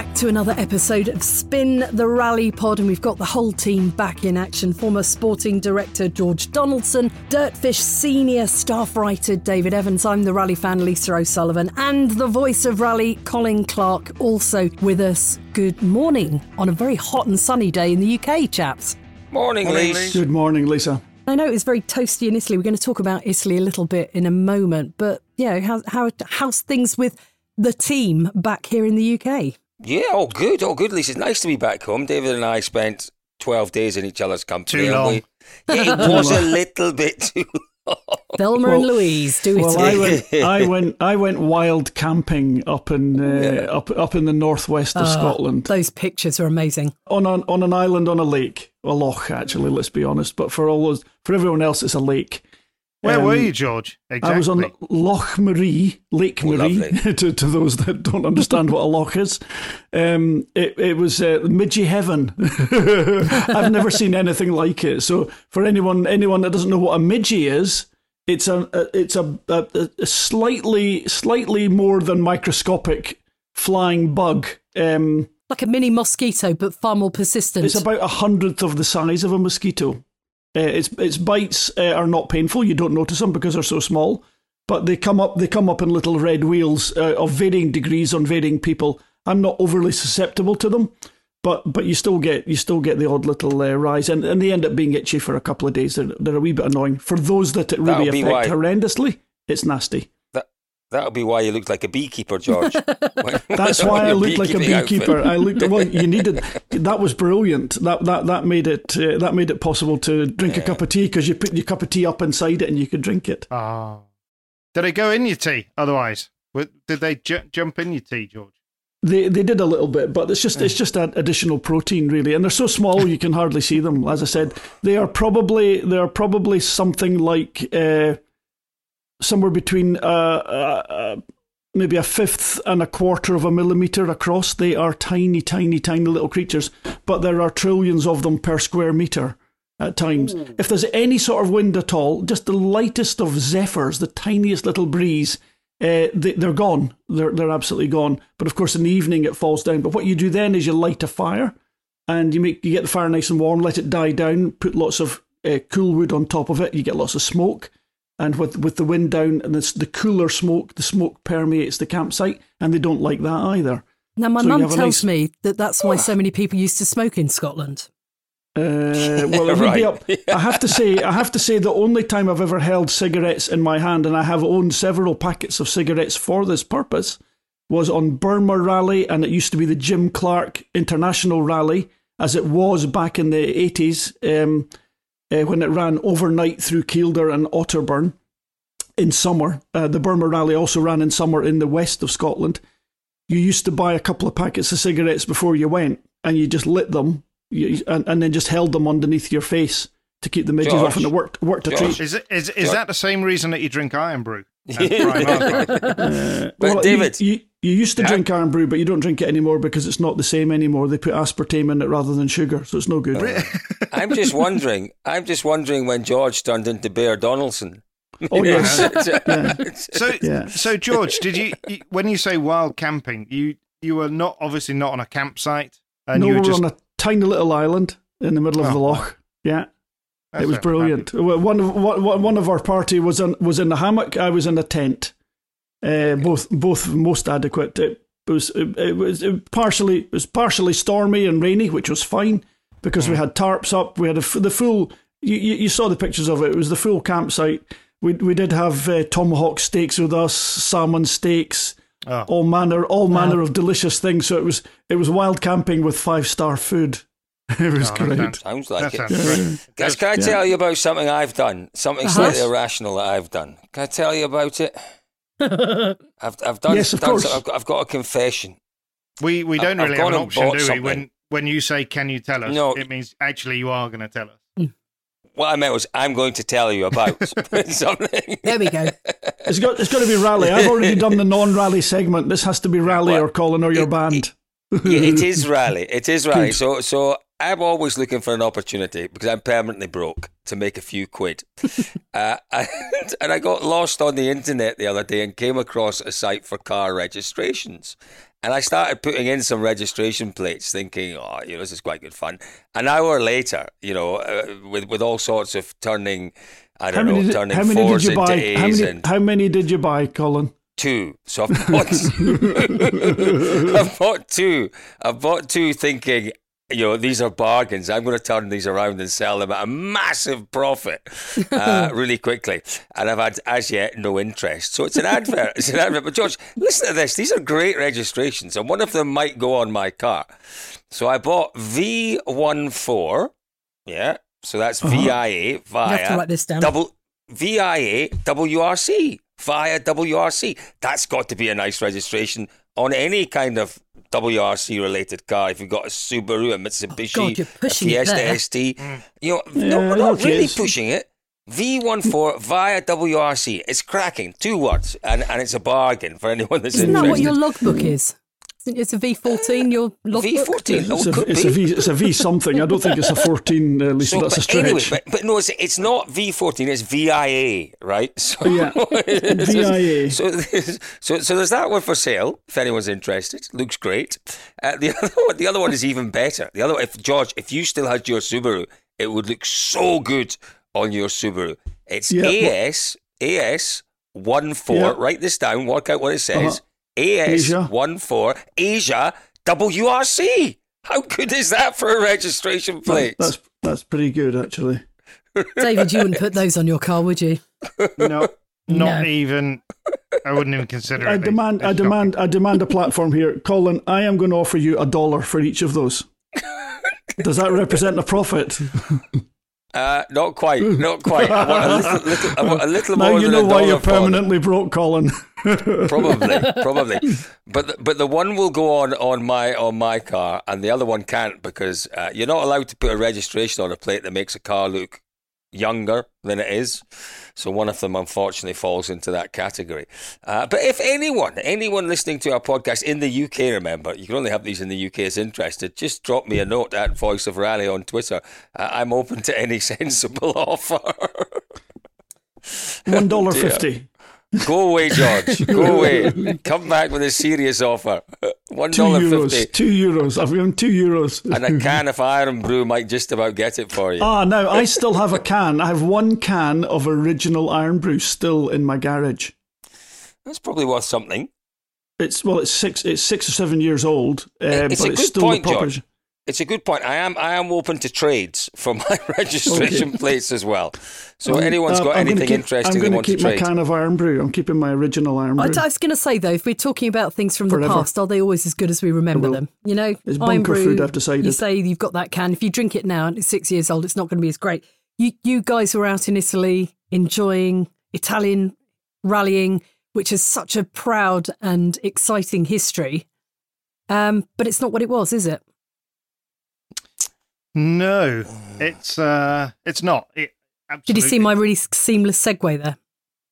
Back to another episode of Spin the Rally Pod, and we've got the whole team back in action. Former sporting director George Donaldson, Dirtfish senior staff writer David Evans. I'm the rally fan Lisa O'Sullivan, and the voice of rally Colin Clark also with us. Good morning on a very hot and sunny day in the UK, chaps. Morning, Morning, Lise. Good morning, Lisa. I know it's very toasty in Italy. We're going to talk about Italy a little bit in a moment, but yeah, how, how how's things with the team back here in the UK? Yeah, all good, all good, Lise. It's nice to be back home. David and I spent 12 days in each other's company. Too long. we- yeah, it was a little bit too long. Thelma Well- and Louise, do it. Well, I went, I went, I went wild camping up in uh, up up in the northwest of Ah, Scotland Those pictures are amazing. on an on an island on a lake, a loch actually. Let's be honest, but for all those, for everyone else, it's a lake. Where Um, were you, George? Exactly. I was on Loch Maree, Lake Oh, Maree, lovely. to, to those that don't understand what a loch is. Um, it, it was uh, midgy heaven. I've never seen anything like it. So for anyone anyone that doesn't know what a midgy is, it's a, a it's a, a, a slightly slightly more than microscopic flying bug. Um, Like a mini mosquito, but far more persistent. it's about a hundredth of the size of a mosquito. Uh, its its bites uh, are not painful. You don't notice them because they're so small. But they come up they come up in little red wheels uh, of varying degrees on varying people. I'm not overly susceptible to them, but but you still get you still get the odd little uh, rise, and, and they end up being itchy for a couple of days. They're, they're a wee bit annoying for those that it really That'll affect horrendously. It's nasty. That, that'll be why you looked like a beekeeper, George. That's why I looked like a beekeeper. outfit. I looked well. You needed that was brilliant. That that that made it uh, that made it possible to drink a cup of tea because you put your cup of tea up inside it and you could drink it. Oh. Did it go in your tea? Otherwise, did they ju- jump in your tea, George? They they did a little bit, but it's just it's just an additional protein really, and they're so small you can hardly see them. As I said, they are probably they are probably something like uh, somewhere between uh, uh, uh, maybe a fifth and a quarter of a millimeter across. They are tiny, tiny, tiny little creatures, but there are trillions of them per square meter at times. If there's any sort of wind at all, just the lightest of zephyrs, the tiniest little breeze, uh, they, they're gone. They're they're absolutely gone. But of course, in the evening it falls down. But what you do then is you light a fire, and you make you get the fire nice and warm, let it die down, put lots of uh, cool wood on top of it. You get lots of smoke, and with with the wind down and it's the cooler smoke, the smoke permeates the campsite, and they don't like that either. now, my so mum tells nice- me that that's why so many people used to smoke in Scotland. Uh, well, it would be up. I have to say, I have to say, the only time I've ever held cigarettes in my hand, and I have owned several packets of cigarettes for this purpose, was on Burmah Rally, and it used to be the Jim Clark International Rally, as it was back in the eighties, um, uh, when it ran overnight through Kielder and Otterburn in summer. Uh, the Burmah Rally also ran in summer in the west of Scotland. You used to buy a couple of packets of cigarettes before you went, and you just lit them, you, and, and then just held them underneath your face to keep the midges off, and it Josh. worked worked a Josh. treat. Is it is is Right. that the same reason that you drink Irn-Bru? And Uh, But well, David- you, you, you used to Yeah. drink Irn-Bru, but you don't drink it anymore because it's not the same anymore. They put aspartame in it rather than sugar, so it's no good. Uh, I'm just wondering. I'm just wondering when George turned into Bear Donaldson. Oh yes, yeah. so Yeah. so George, did you, you when you say wild camping, you you were not obviously not on a campsite, and no, you we were were just on a tiny little island in the middle of Oh, the loch. Yeah, that's it was brilliant. Well, One of one one of our party was in was in the hammock. I was in a tent. Uh, both both most adequate. It was it, it was it partially it was partially stormy and rainy, which was fine because we had tarps up. We had a f the full. You, you you saw the pictures of it. It was the full campsite. We we did have uh, tomahawk steaks with us, salmon steaks, Oh. all manner all manner of delicious things. So it was it was wild camping with five star food. It was Oh, great. Sounds like That it. sounds great. Guys, can I tell you about something I've done? Something Uh-huh. slightly irrational that I've done. Can I tell you about it? I've, I've done. Yes, of done course. some- I've, got, I've got a confession. We we don't I've really have gone an option, do we? something. When when you say, "Can you tell us?" No. it means actually you are going to tell us. Hmm. What I meant was, I'm going to tell you about something. There we go. It's got it's got to be rally. I've already done the non-rally segment. This has to be rally Well, or Colin or your it- band. yeah, it is rally. It is rally. Good. So, so I'm always looking for an opportunity because I'm permanently broke to make a few quid. uh, and, and I got lost on the internet the other day and came across a site for car registrations. And I started putting in some registration plates, thinking, "Oh, you know, this is quite good fun." An hour later, you know, uh, with with all sorts of turning, I don't know, did, turning how many did fours you into buy? How many, and how many did you buy, Colin? two. So I've bought, I've bought two. I've bought two thinking, you know, these are bargains. I'm going to turn these around and sell them at a massive profit uh, really quickly. And I've had, as yet, no interest. So it's an advert. It's an advert. But George, listen to this. These are great registrations, and one of them might go on my car. So I bought V14. Yeah. So that's Uh-huh. VIA You via have to write this down. double VIA WRC via WRC. That's got to be a nice registration on any kind of WRC related car. If you've got a Subaru, a Mitsubishi, Oh, God, you're a pushing it Fiesta there. ST, mm. you know, Yeah, no, we're not really it's- pushing it. V14 via WRC. It's cracking. Two words, and, and it's a bargain for anyone that's Isn't that what your logbook is? It's a V14. Your uh, V14. Oh, it's, a, it's a V. It's a V something. I don't think it's a 14. Uh, At least so, that's a stretch. Anyway, but, but, no, it's, it's not V14. It's VIA, right? So, yeah. VIA. So, so, so there's that one for sale. If anyone's interested, looks great. Uh, the other one, the other one is even better. The other, if George, if you still had your Subaru, it would look so good on your Subaru. It's yeah, AS AS one four. Yeah. Write this down. Work out what it says. Uh-huh. AS14 Asia WRC. How good is that for a registration plate? That's, that's pretty good, actually. David, you wouldn't put those on your car, would you? No, not no. even. I wouldn't even consider it. I demand, I demand, I demand a platform here, Colin. I am going to offer you a dollar for each of those. Does that represent a profit? Uh, not quite, not quite. I want a little, little, I want a little now more you know why you're permanently broke, Colin. Probably, probably. But the, but the one will go on on my on my car, and the other one can't because uh, you're not allowed to put a registration on a plate that makes a car look younger than it is. So one of them, unfortunately, falls into that category. Uh, but if anyone, anyone listening to our podcast in the UK, remember, you can only have these in the UK, is interested, just drop me a note at Voice of Rally on Twitter. Uh, I'm open to any sensible offer. One dollar fifty. Go away, George. Go away. Come back with a serious offer. One Two euros. fifty. Two euros. I've given two euros. And a can of Irn-Bru might just about get it for you. Ah, now I still have a can. I have one can of original Irn-Bru still in my garage. That's probably worth something. It's well, it's six. It's six or seven years old, uh, It's but a it's good still point, the proper. George. It's a good point. I am I am open to trades for my registration plates as well. So anyone's got I'm gonna anything keep, interesting I'm they going to want to keep my can of Irn-Bru. I'm keeping my original Irn-Bru. I, I was going to say though, if we're talking about things from the past, are they always as good as we remember them? You know, It's Irn-Bru, food, I've decided. You say you've got that can. If you drink it now and it's six years old, it's not going to be as great. You you guys were out in Italy enjoying Italian rallying, which is such a proud and exciting history. Um, but it's not what it was, is it? No, it's uh, it's not. It, Did you see my really seamless segue there?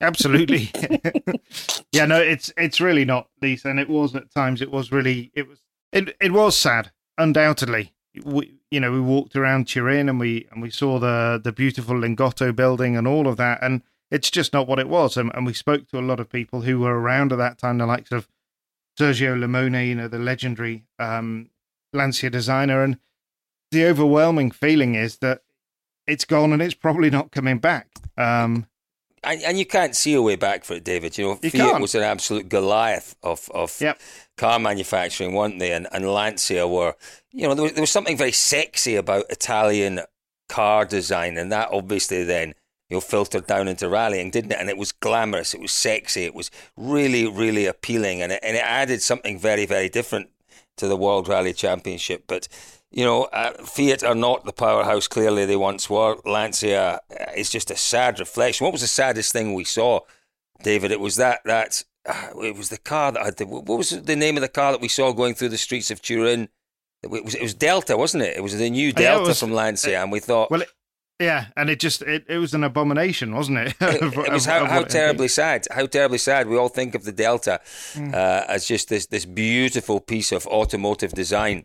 Absolutely. yeah, no, it's it's really not, Lisa, and it was at times. It was really it was it it was sad, undoubtedly. We you know we walked around Turin and we and we saw the the beautiful Lingotto building and all of that, and it's just not what it was. And, and we spoke to a lot of people who were around at that time, the likes of Sergio Limone, you know, the legendary um, Lancia designer, and the overwhelming feeling is that it's gone and it's probably not coming back. Um, And, and you can't see a way back for it, David. You know, You Fiat can't. was an absolute Goliath of, of Yep. car manufacturing, weren't they? And, and Lancia were, you know, there was, there was something very sexy about Italian car design, and that obviously then you know filtered down into rallying, didn't it? And it was glamorous, it was sexy, it was really, really appealing, and it, and it added something very, very different to the World Rally Championship. But you know, uh, Fiat are not the powerhouse clearly they once were. Lancia uh, is just a sad reflection. What was the saddest thing we saw, David? It was that that uh, it was the car that had the what was the name of the car that we saw going through the streets of Turin? It was it was Delta, wasn't it? It was the new Oh, it Delta was- from Lancia, and we thought. Well, it, yeah, and it just it, it was an abomination, wasn't it? it, it was how, how terribly sad. How terribly sad. We all think of the Delta Mm. uh, as just this this beautiful piece of automotive design.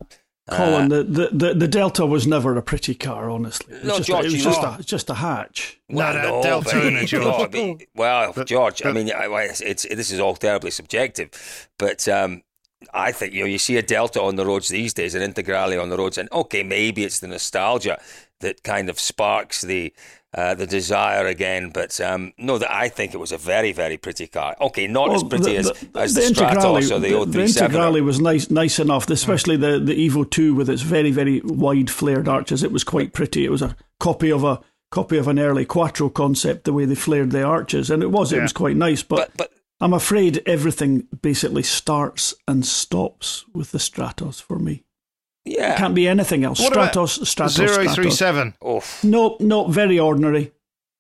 Colin, the, the, the, the Delta was never a pretty car, honestly. It was No, just, George, a, it was just, know- a, just a hatch. No, no, Delta but- owner, George. no, but- well, But- George, I but- mean, I- well, it's, it's this is all terribly subjective, but um, I think you know you see a Delta on the roads these days, an Integrale on the roads, and okay, maybe it's the nostalgia that kind of sparks the uh, the desire again. But um, no, that I think it was a very very pretty car. Okay, not as Well, pretty as, as the, Integrale- Stratos or the, the, the Integrale was nice, nice enough. Especially the the Evo Two with its very, very wide flared arches. It was quite pretty. It was a copy of a copy of an early Quattro concept, the way they flared the arches, and it was it was quite nice. But, but but I'm afraid everything basically starts and stops with the Stratos for me. Yeah, Can't be anything else. What about Stratos, Stratos, Zero Stratos. three seven. oh, No, no, very ordinary.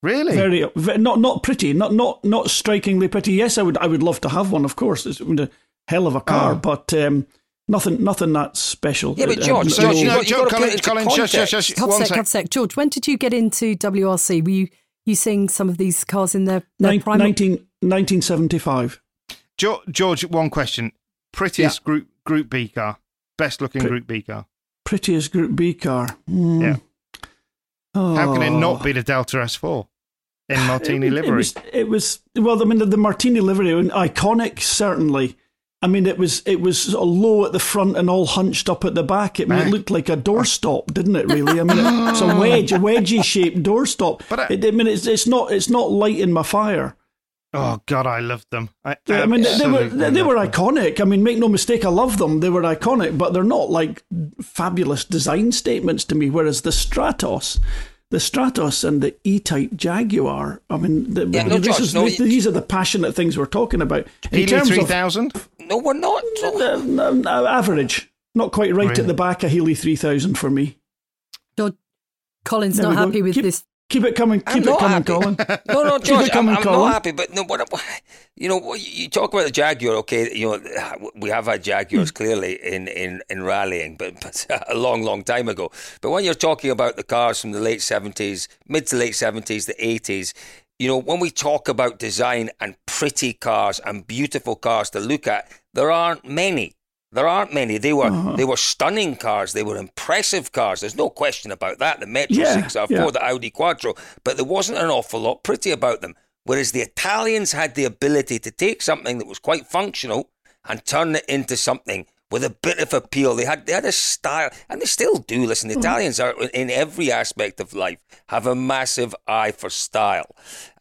Really? Very, ve- not not pretty, not not not strikingly pretty. Yes, I would I would love to have one. Of course, it's a hell of a car, Oh. but um, nothing nothing that special. Yeah, but Uh, George, uh, so, George, you you know, got- you gotta put Colin, Colin, shush, shush, shush, Half one sec, sec. half sec. George, when did you get into WRC? Were you you seeing some of these cars in their, their nin- prime? 19 1975. Jo- George, one question. Prettiest Group Group B car. Best looking Pre- Group B car. Prettiest Group B car. Hmm. Yeah. How can it Oh. not be the Delta S4 in Martini it, livery? It was, it was well. I mean, the, the Martini livery, iconic certainly. I mean, it was it was low at the front and all hunched up at the back. It, it looked like a doorstop, didn't it? Really? I mean, it, it's a wedge, a wedgy shaped doorstop. But I- it, I mean, it's it's not it's not lighting my fire. Oh God, I loved them. I, I mean, they, they were absolutely they were them. iconic. I mean, make no mistake, I love them. They were iconic, but they're not like fabulous design statements to me. Whereas the Stratos, the Stratos and the E-Type Jaguar, I mean, the, Yeah, no, this George, is- no, these, these are the passionate things we're talking about. In Healey terms three no, we're not. uh, average, not quite right Really? at the back of Healey 3000 for me. George, Colin's There not we go. happy with Keep- this. Keep it coming, I'm keep it coming, happy. Colin. No, no, Keep George, it I'm, coming, I'm Colin. not happy. But no, what, you know, you talk about the Jaguar. Okay, you know, we have had Jaguars Hmm. clearly in, in, in rallying, but, but a long, long time ago. But when you're talking about the cars from the late seventies, mid to late seventies, the eighties. You know, when we talk about design and pretty cars and beautiful cars to look at, there aren't many. There aren't many. They were Uh-huh. they were stunning cars. They were impressive cars. There's no question about that. The Metro Yeah, 6R4, yeah. the Audi Quattro, but there wasn't an awful lot pretty about them. Whereas the Italians had the ability to take something that was quite functional and turn it into something with a bit of appeal. They had they had a style, and they still do. Listen, the Italians are in every aspect of life have a massive eye for style,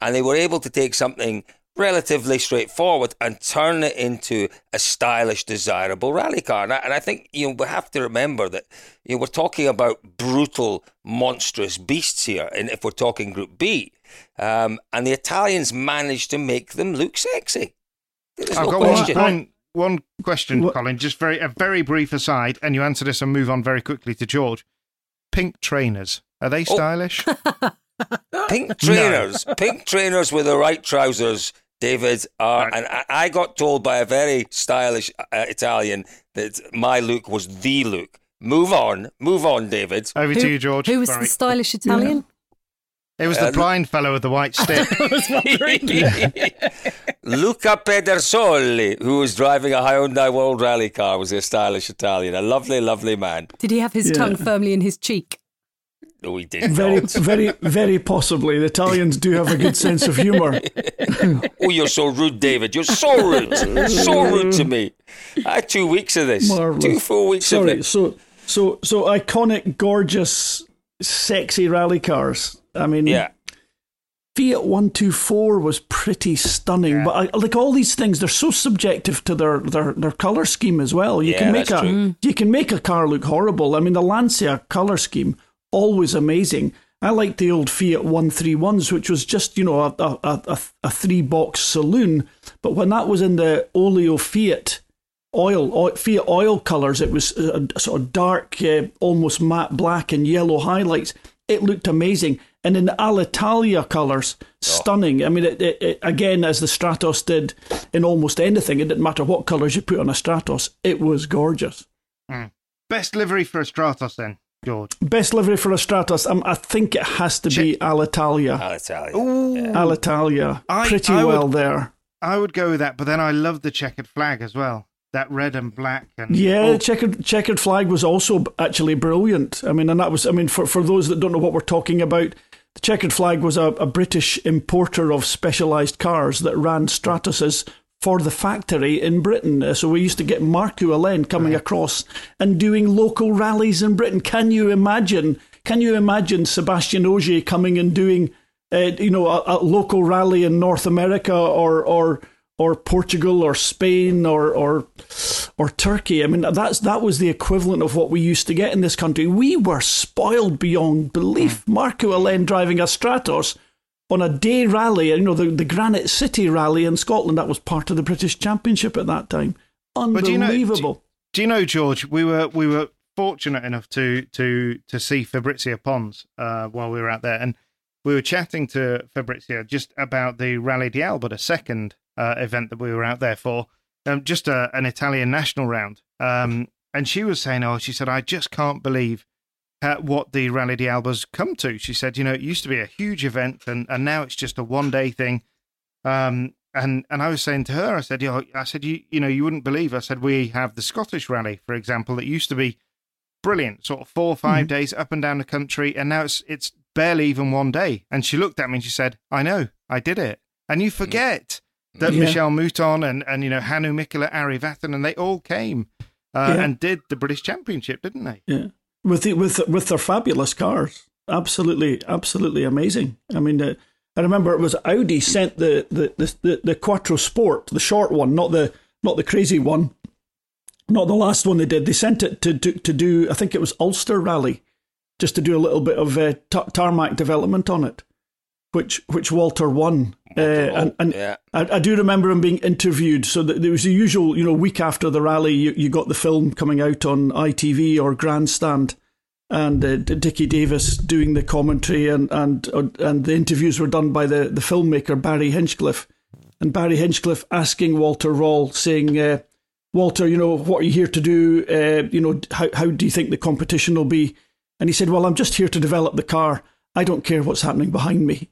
and they were able to take something relatively straightforward and turn it into a stylish, desirable rally car. And I, and I think you know we have to remember that you know we're talking about brutal, monstrous beasts here, and if we're talking Group B, um, and the Italians managed to make them look sexy. There's I've no got question. one, one, one question, What- Colin. Just very a very brief aside, and you answer this and move on very quickly to George. Pink trainers are they Oh. stylish? Pink trainers, pink trainers with the right trousers, David. Are, Right. and I, I got told by a very stylish uh, Italian that my look was the look. Move on, move on, David. Over to you, George. Who was Sorry. the stylish Italian? It was the Uh, blind fellow with the white stick. Luca Pedersoli, who was driving a Hyundai World Rally car, was a stylish Italian, a lovely, lovely man. Did he have his Yeah. tongue firmly in his cheek? No, he did Very, not. very, very possibly. The Italians do have a good sense of humour. Oh, you're so rude, David. You're so rude. so rude to me. I had two weeks of this. Marvellous. Two full weeks of Sorry, it. so so so iconic, gorgeous, sexy rally cars. I mean, Yeah. Fiat One Two Four was pretty stunning, but I, like all these things, they're so subjective to their their, their color scheme as well. You Yeah, can make that's a true. Mm. you can make a car look horrible. I mean, the Lancia color scheme always amazing. I liked the old Fiat One Three Ones, which was just you know a a, a, a three box saloon. But when that was in the Olio Fiat oil, oil Fiat oil colours. It was a, a sort of dark, uh, almost matte black and yellow highlights. It looked amazing. And in the Alitalia colours, stunning. I mean, it, it, it, again, as the Stratos did in almost anything, it didn't matter what colours you put on a Stratos, it was gorgeous. Mm. Best livery for a Stratos, then, George? Best livery for a Stratos, um, I think it has to be Alitalia. Alitalia. Ooh. Yeah. Alitalia. I- Pretty I would- well there. I would go with that, but then I love the checkered flag as well. That red and black. And Yeah, oh, checkered checkered flag was also actually brilliant. I mean, and that was I mean for for those that don't know what we're talking about, the checkered flag was a, a British importer of specialised cars that ran Stratuses for the factory in Britain. Uh, So we used to get Markku Alén coming across and doing local rallies in Britain. Can you imagine? Can you imagine Sébastien Ogier coming and doing, uh, you know, a, a local rally in North America or or or Portugal or Spain or or or Turkey. I mean, that's that was the equivalent of what we used to get in this country. We were spoiled beyond belief. Markku Alén driving a Stratos on a day rally, you know, the, the Granite City rally in Scotland. That was part of the British Championship at that time. But do you know- Unbelievable. Do you know, George? We were we were fortunate enough to to to see Fabrizia Pons uh, while we were out there, and we were chatting to Fabrizio just about the Rally di Alba, the second uh, event that we were out there for, um, just a, an Italian national round. Um, and she was saying, "Oh, she said, I just can't believe." Uh, what the Rally di Alba's come to. She said, you know, it used to be a huge event and, and now it's just a one day thing. Um, and and I was saying to her, I said, you know, I said, you you know, you wouldn't believe. I said, we have the Scottish Rally, for example, that used to be brilliant, sort of four or 5 days up and down the country, and now it's it's barely even one day. And she looked at me and she said, I know, I did it. And you forget that Yeah. Michèle Mouton and and you know Hannu Mikkola, Ari Vatanen, and they all came uh, Yeah. and did the British Championship, didn't they? Yeah, with the, with with their fabulous cars, absolutely, absolutely amazing. I mean, uh, I remember it was Audi sent the the, the the the Quattro Sport, the short one, not the not the crazy one, not the last one they did. They sent it to to, to do, I think it was Ulster Rally, just to do a little bit of uh, ta- tarmac development on it, which which Walter won. Uh, and and yeah. I, I do remember him being interviewed. So there was the usual, you know, week after the rally, you, you got the film coming out on ITV or Grandstand, and uh, Dickie Davies doing the commentary, and and uh, and the interviews were done by the the filmmaker Barry Hinchliffe, and Barry Hinchliffe asking Walter Röhrl, saying. Uh, Walter, you know, what are you here to do? Uh, you know, how, how do you think the competition will be? And he said, Well, I'm just here to develop the car. I don't care what's happening behind me.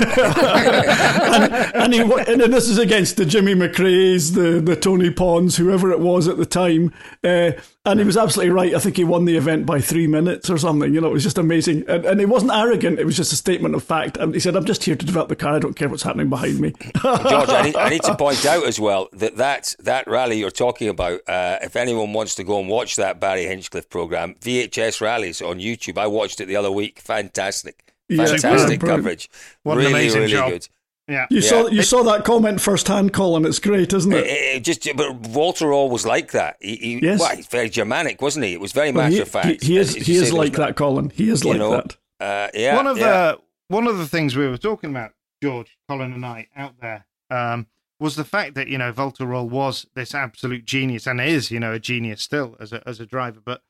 and, and, he, and this is against the Jimmy McRae's, the, the Tony Pond, whoever it was at the time. Uh, and he was absolutely right. I think he won the event by three minutes or something. You know, it was just amazing. And, and he wasn't arrogant, it was just a statement of fact. And he said, I'm just here to develop the car. I don't care what's happening behind me. George, I need, I need to point out as well that that, that rally you're talking about, uh, if anyone wants to go and watch that Barry Hinchliffe program, VHS rallies on YouTube, I watched it the other week. Fantastic. Yeah, Fantastic brilliant. coverage. What an really, amazing really job. good. Yeah. You Yeah. saw you saw that comment firsthand, Colin. It's great, isn't It, it? it- it just, but Walter always like that. He, he, Yes. well, he's very Germanic, wasn't he? It was very Well, matter of fact. he, he is he is like that, Colin. He is like know, that. Uh, yeah, one of yeah. the one of the things we were talking about, George, Colin, and I out there, um, was the fact that you know Walter Röhrl was this absolute genius and is you know a genius still as a as a driver. But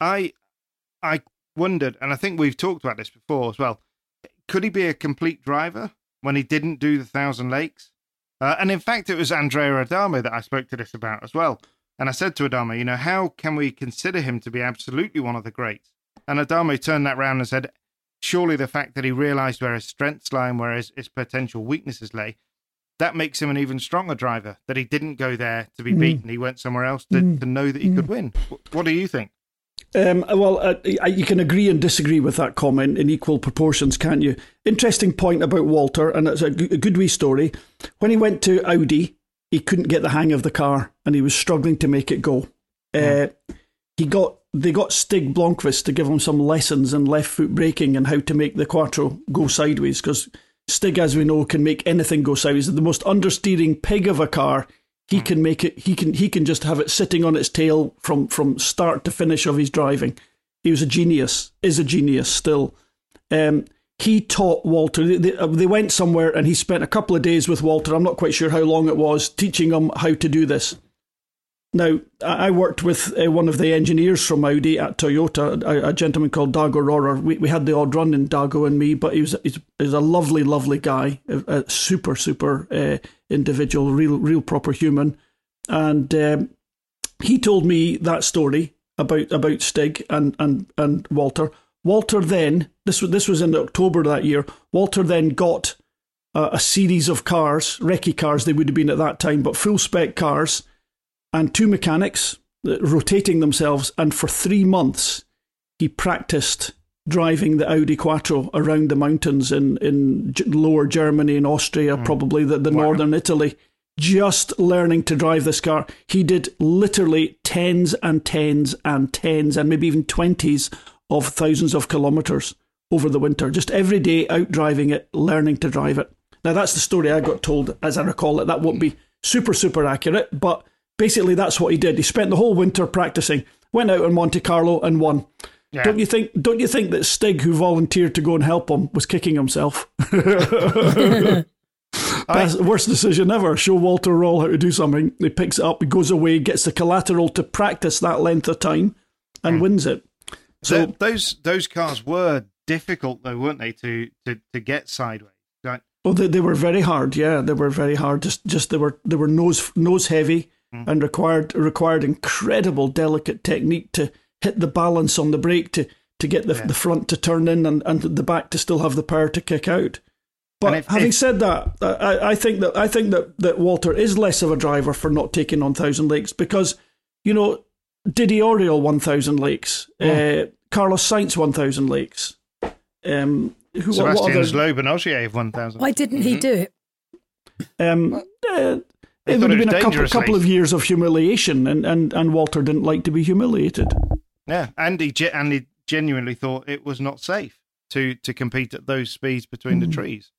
I I wondered, and I think we've talked about this before as well. Could he be a complete driver when he didn't do the Thousand Lakes? Uh, and in fact, it was Andrea Adamo that I spoke to this about as well. And I said to Adamo, you know, how can we consider him to be absolutely one of the greats? And Adamo turned that round and said, surely the fact that he realised where his strengths lie and where his, his potential weaknesses lay, that makes him an even stronger driver. That he didn't go there to be mm. beaten; he went somewhere else to, mm. to know that he could mm. win. Wh- What do you think? Um, well, uh, you can agree and disagree with that comment in equal proportions, can't you? Interesting point about Walter, and it's a g- a good wee story. When he went to Audi, he couldn't get the hang of the car, and he was struggling to make it go. Uh, he got they got Stig Blomqvist to give him some lessons in left foot braking and how to make the Quattro go sideways, because Stig, as we know, can make anything go sideways. The most understeering pig of a car, he can make it. He can he can just have it sitting on its tail from from start to finish of his driving. He was a genius. Is a genius still. Um, he taught Walter. They, they, uh, they went somewhere and he spent a couple of days with Walter. I'm not quite sure how long it was, teaching him how to do this. Now, I worked with uh, one of the engineers from Audi at Toyota, a, a gentleman called Dago Rohrer. We, we had the odd run in Dago and me, but he was, he was a lovely, lovely guy, a, a super, super uh, individual, real, real proper human. And um, he told me that story about about Stig and, and, and Walter. Walter then, this, was this was in October that year, Walter then got a, a series of cars, recce cars they would have been at that time, but full spec cars and two mechanics rotating themselves. And for three months, he practiced driving the Audi Quattro around the mountains in, in lower Germany and Austria, mm. probably the, the wow. northern Italy, just learning to drive this car. He did literally tens and tens and tens and maybe even twenties of thousands of kilometres over the winter, just every day out driving it, learning to drive it. Now, that's the story I got told, as I recall it. That won't be super, super accurate, but basically that's what he did. He spent the whole winter practicing, went out in Monte Carlo and won. Yeah. Don't you think? Don't you think that Stig, who volunteered to go and help him, was kicking himself? Best, worst decision ever. Show Walter Röhrl how to do something. He picks it up, he goes away, gets the collateral to practice that length of time, and mm. wins it. So the, those those cars were difficult, though, weren't they, to to, to get sideways? Right? Oh, they, they were very hard. Yeah, they were very hard. Just just they were they were nose nose heavy mm. and required required incredible delicate technique to hit the balance on the brake to to get the, yeah. the front to turn in and, and the back to still have the power to kick out. But if, having if, said that, I, I think that I think that, that Walter is less of a driver for not taking on Thousand Lakes because, you know, Didi Auriol one Thousand Lakes, oh. uh, Carlos Sainz one Thousand Lakes, um, who, Sébastien Loeb and Ogier one thousand. Why didn't he do it? Um, uh, it would have been a couple, couple of years of humiliation, and, and, and Walter didn't like to be humiliated. Yeah, and he, and he genuinely thought it was not safe to, to compete at those speeds between mm. the hmm. trees.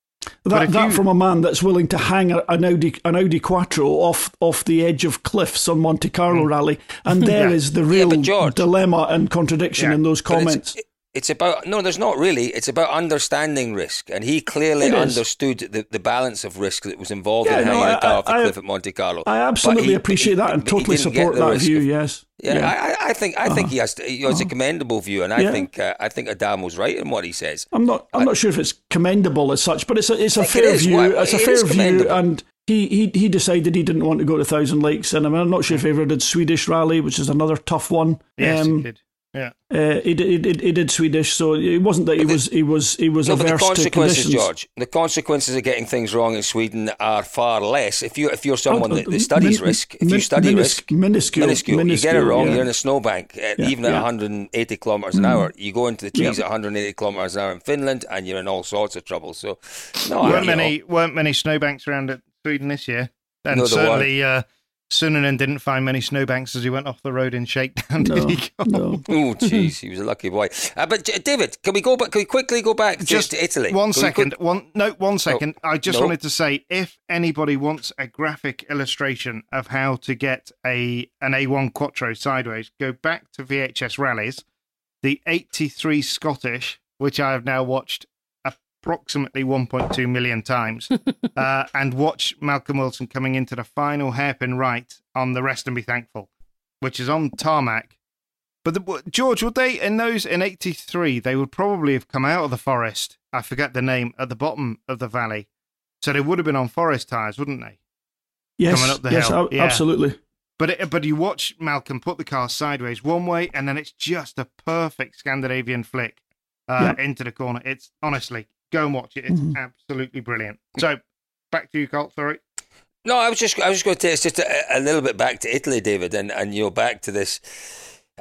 That, that you... from a man that's willing to hang an Audi an Audi Quattro off off the edge of cliffs on Monte Carlo mm. rally, and there yeah. is the real yeah, George, dilemma and contradiction yeah, in those comments. It's about no, there's not really. It's about understanding risk, and he clearly understood the, the balance of risk that was involved yeah, in hanging no, a car off the cliff at Monte Carlo. I absolutely he, appreciate he, that and totally support that view. Of, yes, yeah, yeah. I, I, think I uh-huh. think he has. To, you know, it's a uh-huh. commendable view, and I yeah. think uh, I think Adamo's right in what he says. I'm not. I'm not sure if it's commendable as such, but it's a it's a fair it view. Well, it's a fair view, and he, he he decided he didn't want to go to Thousand Lakes, and I'm not sure if he ever did Swedish Rally, which is another tough one. Yes, um, he did. Yeah, uh, he, did, he, he did Swedish, so it wasn't that he was he was he was no, averse the consequences, to George, the consequences of getting things wrong in Sweden are far less. If you if you're someone oh, that, that, studies min, risk, if min, you study risk, minuscule, minuscule, minuscule, you get it wrong, yeah. you're in a snowbank, uh, yeah, even at yeah. 180 kilometers an mm. hour. You go into the trees at 180 kilometers an hour in Finland, and you're in all sorts of trouble. So, no, weren't I, many know. weren't many snowbanks around at Sweden this year, and no, certainly. Uh, Suninen didn't find many snowbanks as he went off the road in shakedown. No, no. oh, jeez, he was a lucky boy. Uh, but David, can we go back? Can we quickly go back to, just to Italy? One can second. One no, one second. Oh, I just no. wanted to say, if anybody wants a graphic illustration of how to get a an A1 Quattro sideways, go back to VHS rallies, the '83 Scottish, which I have now watched approximately 1.2 million times uh, and watch Malcolm Wilson coming into the final hairpin right on the rest and be thankful, which is on tarmac. But the, George, would they in those in '83? They would probably have come out of the forest. I forget the name at the bottom of the valley, so they would have been on forest tires, wouldn't they? Yes, coming up the yes, hill. yeah. absolutely. But it, but you watch Malcolm put the car sideways one way, and then it's just a perfect Scandinavian flick uh, yeah. into the corner. It's honestly Go and watch it. It's mm-hmm. absolutely brilliant. So back to you, Colt. Sorry. No, I was just I was just going to take us just a, a, little bit back to Italy, David, and, and you know back to this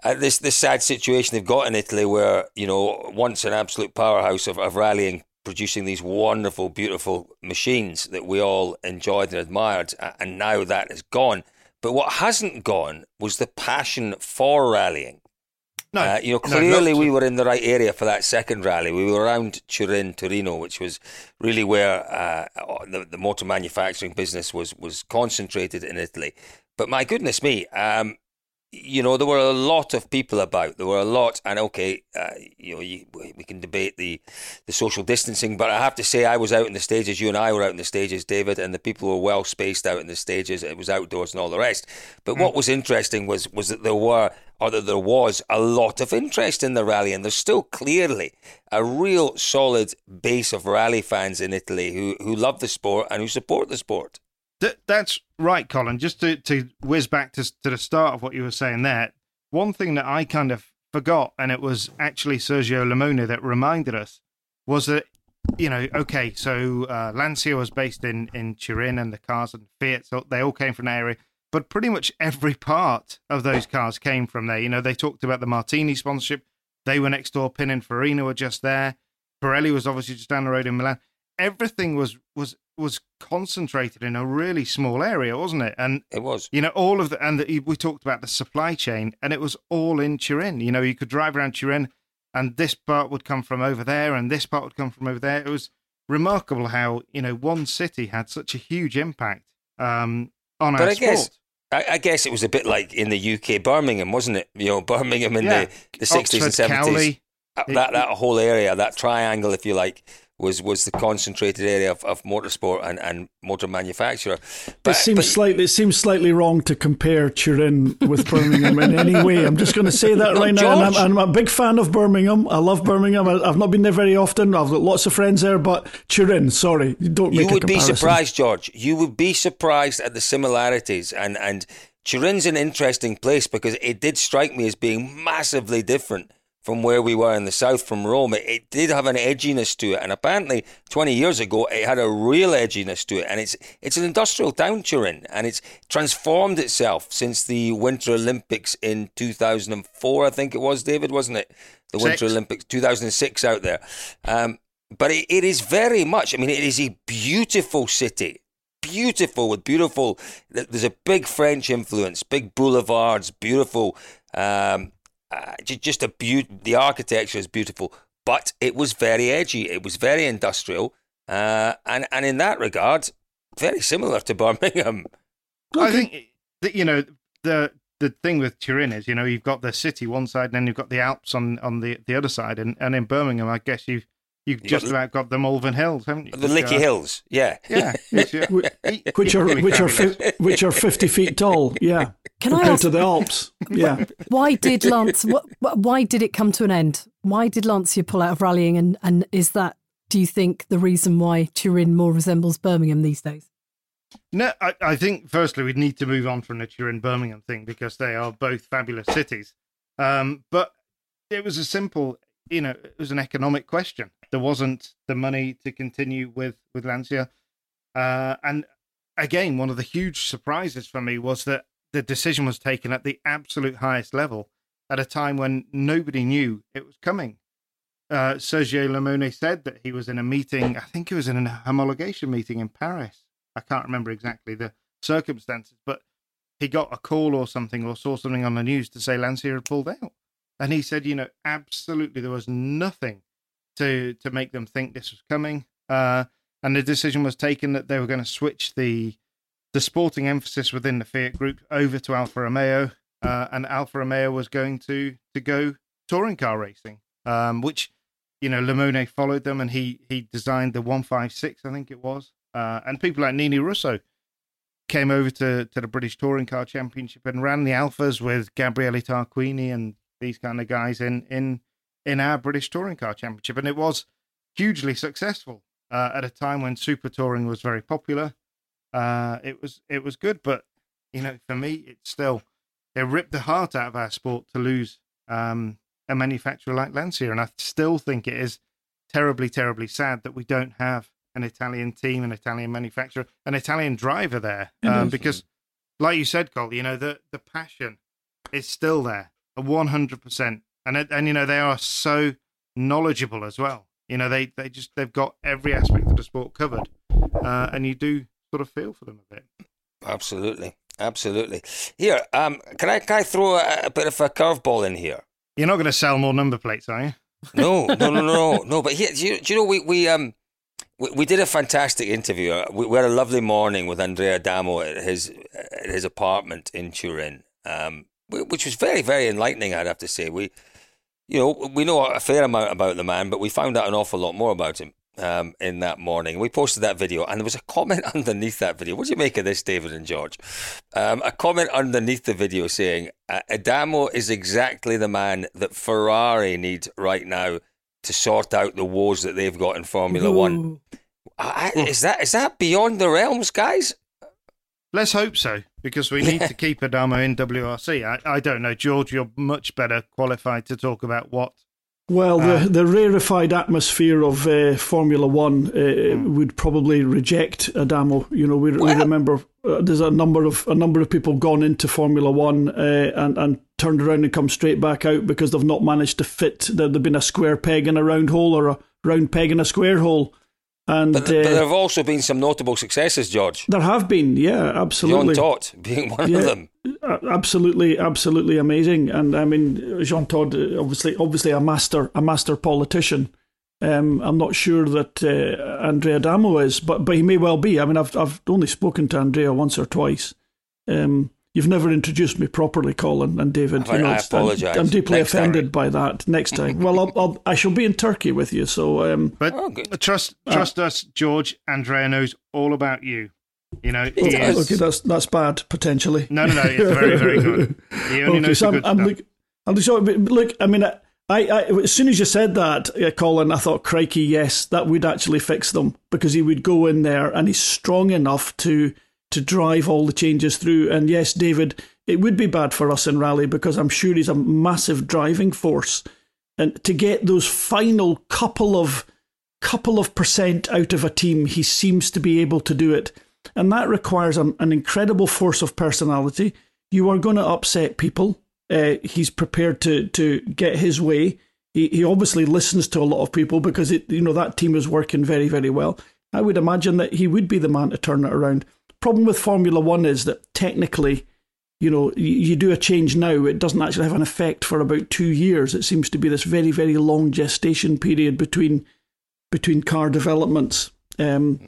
uh, this this sad situation they've got in Italy, where you know once an absolute powerhouse of, of rallying, producing these wonderful, beautiful machines that we all enjoyed and admired, and now that is gone. But what hasn't gone was the passion for rallying. No, uh, you know, clearly no, we were in the right area for that second rally. We were around Turin, Torino, which was really where uh, the, the, motor manufacturing business was was concentrated in Italy. But my goodness me, um, you know, there were a lot of people about. There were a lot, and okay, uh, you know, you, we can debate the the social distancing, but I have to say, I was out in the stages. You and I were out in the stages, David, and the people were well spaced out in the stages. It was outdoors and all the rest. But what was interesting was was that there were, or that there was, a lot of interest in the rally, and there's still clearly a real solid base of rally fans in Italy who who love the sport and who support the sport. Th- that's right, Colin. Just to, to whiz back to, to the start of what you were saying there, one thing that I kind of forgot, and it was actually Sergio Limone that reminded us, was that, you know, okay, so uh, Lancia was based in, in Turin and the cars and Fiat, so they all came from the area, but pretty much every part of those cars came from there. You know, they talked about the Martini sponsorship. They were next door. Pininfarina were just there. Pirelli was obviously just down the road in Milan. Everything was was was concentrated in a really small area, wasn't it? And it was. You know, all of the and the, we talked about the supply chain, and it was all in Turin. You know, you could drive around Turin, and this part would come from over there, and this part would come from over there. It was remarkable how you know one city had such a huge impact um, on but our I sport. Guess, I, I, guess it was a bit like in the UK, Birmingham, wasn't it? You know, Birmingham in yeah. the the sixties and seventies. That that whole area, that triangle, if you like, was was the concentrated area of, of motorsport and, and motor manufacturer. But, it seems but, slightly it seems slightly wrong to compare Turin with Birmingham in any way. I'm just going to say that no, right George. now. And I'm, I'm, a big fan of Birmingham. I love Birmingham. I, have not been there very often. I've got lots of friends there, but Turin, sorry, don't You would be surprised, George. You would be surprised at the similarities and and. Turin's an interesting place because it did strike me as being massively different from where we were in the south from Rome. It, it, did have an edginess to it, and apparently 20 years ago it had a real edginess to it. And it's it's an industrial town, Turin, and it's transformed itself since the Winter Olympics in 2004, I think it was, David, wasn't it? The Six. Winter Olympics 2006 out there. Um, but it, it is very much. I mean, it is a beautiful city. Beautiful with beautiful. There's a big French influence, big boulevards, beautiful um, uh, just a beaut. The architecture is beautiful, but it was very edgy. It was very industrial, uh, and and in that regard, very similar to Birmingham. I think that you know the the thing with Turin is you know you've got the city one side, and then you've got the Alps on on the the other side, and and in Birmingham, I guess you've You've just about got the Malvern Hills, haven't you? The Lickey uh, Hills, yeah, yeah, which are which are fi- which are fifty feet tall, yeah. Can I ask, to the Alps, yeah. Why did Lance? Why did it come to an end? Why did Lancia pull out of rallying? And and is that do you think the reason why Turin more resembles Birmingham these days? No, I, I think firstly we need to move on from the Turin Birmingham thing because they are both fabulous cities. Um, but it was a simple, you know, it was an economic question there wasn't the money to continue with with Lancia. Uh, and again, one of the huge surprises for me was that the decision was taken at the absolute highest level at a time when nobody knew it was coming. Uh, Sergio Limone said that he was in a meeting. I think it was in an homologation meeting in Paris. I can't remember exactly the circumstances, but he got a call or something or saw something on the news to say Lancia had pulled out. And he said, you know, absolutely there was nothing to to make them think this was coming. Uh, and the decision was taken that they were going to switch the the sporting emphasis within the Fiat Group over to Alfa Romeo, uh, and Alfa Romeo was going to to go touring car racing, um, which you know Limone followed them, and he he designed the 156, I think it was, uh, and people like Nini Russo came over to to the British Touring Car Championship and ran the Alfas with Gabriele Tarquini and these kind of guys in in in our British Touring Car Championship, and it was hugely successful uh, at a time when super touring was very popular. Uh, it was it was good, but you know, for me, it's still it ripped the heart out of our sport to lose um, a manufacturer like Lancia, and I still think it is terribly, terribly sad that we don't have an Italian team, an Italian manufacturer, an Italian driver there, um, because, like you said, Cole, you know the the passion is still there, one hundred percent and and you know they are so knowledgeable as well. You know they they just they've got every aspect of the sport covered, uh, and you do sort of feel for them a bit. Absolutely, absolutely. Here, um, can I can I throw a, a bit of a curveball in here? You're not going to sell more number plates, are you? No, no, no, no, no. But here, do you, do you know we we um we, we did a fantastic interview. Uh, we, we, had a lovely morning with Andrea Adamo at his at his apartment in Turin. Um, which was very, very enlightening. I'd have to say. We, you know, we know a fair amount about the man, but we found out an awful lot more about him um, in that morning. We posted that video, and there was a comment underneath that video. What do you make of this, David and George? Um, a comment underneath the video saying uh, Adamo is exactly the man that Ferrari needs right now to sort out the woes that they've got in Formula Ooh. One. I, is that is that beyond the realms, guys? Let's hope so, because we need to keep Adamo in WRC. I, I don't know, George. You're much better qualified to talk about what. Well, Uh, the, the rarefied atmosphere of uh, Formula One uh, would probably reject Adamo. You know, we, we remember uh, there's a number of a number of people gone into Formula One uh, and and turned around and come straight back out because they've not managed to fit. There've been a square peg in a round hole or a round peg in a square hole, and But, uh, but there have also been some notable successes, George. there have been, yeah, absolutely. Jean. Todt being one Yeah. of them. Uh, absolutely, absolutely amazing. And I mean, Jean Todt, uh, obviously, obviously a master, a master politician. Um, I'm not sure that uh, Andrea Adamo is, but but he may well be. I mean, I've I've only spoken to Andrea once or twice. Um, you've never introduced me properly, Colin and David. I- I it's- I'm- apologise. I'm, deeply Next time. offended by that. Next time, well, I'll, I'll, I shall be in Turkey with you. So um, But Oh, good. trust trust us, George. Andrea knows all about you. You know, he Okay, is. okay, that's that's bad potentially. No, no, no. It's very, very good. He only okay, knows so I'm, good I'm look, I'm look, I mean, I, I, as soon as you said that, uh, Colin, I thought, crikey, yes, that would actually fix them because he would go in there and he's strong enough to to drive all the changes through. And yes, David, it would be bad for us in rally because I'm sure he's a massive driving force, and to get those final couple of couple of percent out of a team, he seems to be able to do it. And that requires an, an incredible force of personality. You are going to upset people. Uh, he's prepared to to get his way. He, he obviously listens to a lot of people because it you know that team is working very very well. I would imagine that he would be the man to turn it around. Problem with Formula One is that technically, you know, you, you do a change now, it doesn't actually have an effect for about two years. It seems to be this very very long gestation period between between car developments. Um,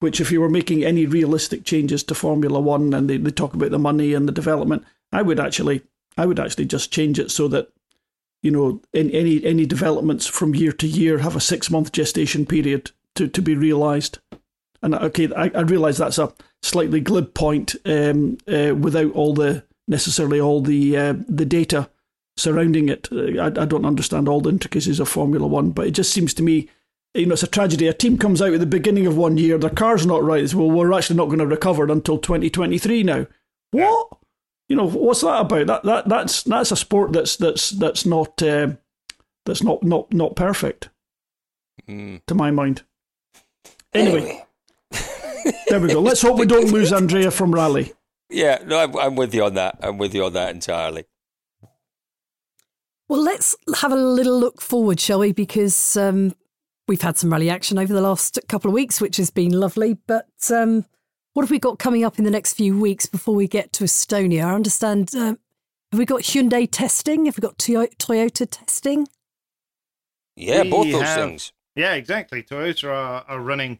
which, if you were making any realistic changes to Formula One and they, they talk about the money and the development, I would actually, I would actually just change it so that, you know, in any any developments from year to year have a six month gestation period to, to be realised. And okay, I, I realise that's a slightly glib point um, uh, without all the necessarily all the uh, the data surrounding it. Uh, I, I don't understand all the intricacies of Formula One, but it just seems to me you know, it's a tragedy. A team comes out at the beginning of one year, their car's not right. It's, well, we're actually not going to recover until 2023 now. What? You know, what's that about? That that that's that's a sport that's that's that's not uh, that's not not not perfect Mm. to my mind. Anyway, there we go. Let's hope we don't lose Andrea from rally. Yeah, no, I'm, I'm with you on that. I'm with you on that entirely. Well, let's have a little look forward, shall we? Because um, we've had some rally action over the last couple of weeks, which has been lovely. But um, what have we got coming up in the next few weeks before we get to Estonia? I understand. Um, have we got Hyundai testing? Have we got Toyo- Toyota testing? Yeah, We both those have- things. Yeah, exactly. Toyota are, are running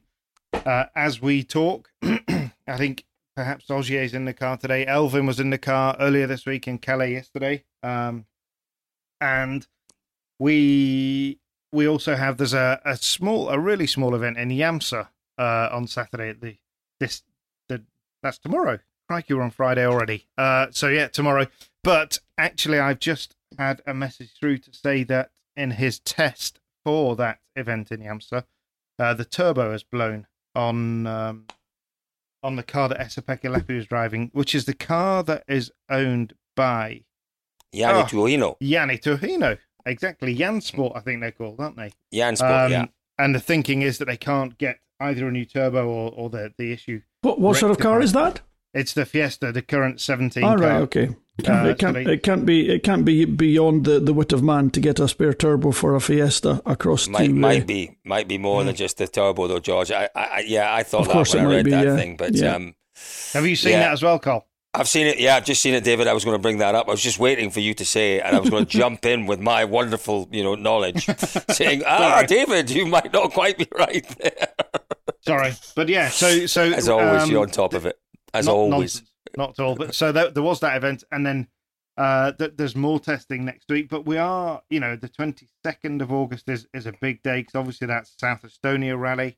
uh, as we talk. I think perhaps Ogier's in the car today. Elfyn was in the car earlier this week in Calais yesterday. Um, and we we also have there's a, a small a really small event in Jämsä uh, on Saturday at the this the that's tomorrow. Crikey, we're on Friday already. Uh, so yeah, tomorrow. But actually, I've just had a message through to say that in his test for that event in Jämsä, uh, the turbo has blown on um, on the car that Esapekka Lappi was driving, which is the car that is owned by Janne Oh. Tuohino. Janne Tuohino. Exactly, Jansport, I think they're called, aren't they? Jansport, Um, yeah. And the thinking is that they can't get either a new turbo or, or the, the issue. What what sort of car is that? It's the Fiesta, the current 17 All right, car. okay. It can't, Uh, it, can't, so they- it can't be it can't be beyond the, the wit of man to get a spare turbo for a Fiesta across Might to uh, might be might be more than just the turbo though, George. I, I I- yeah, I thought Of that when I might read be, that yeah. thing, but Yeah. um, Have you seen Yeah. that as well, Cole? I've seen it. Yeah, I've just seen it, David. I was going to bring that up. I was just waiting for you to say it, and I was going to jump in with my wonderful, you know, knowledge, saying, "Ah, David, you might not quite be right there." Sorry. But yeah, so. so As always, um, you're on top of it. As not always. not at all. But so there, there was that event, and then Uh, that there's more testing next week, but we are, you know, the 22nd of August is, is a big day because obviously that's South Estonia rally,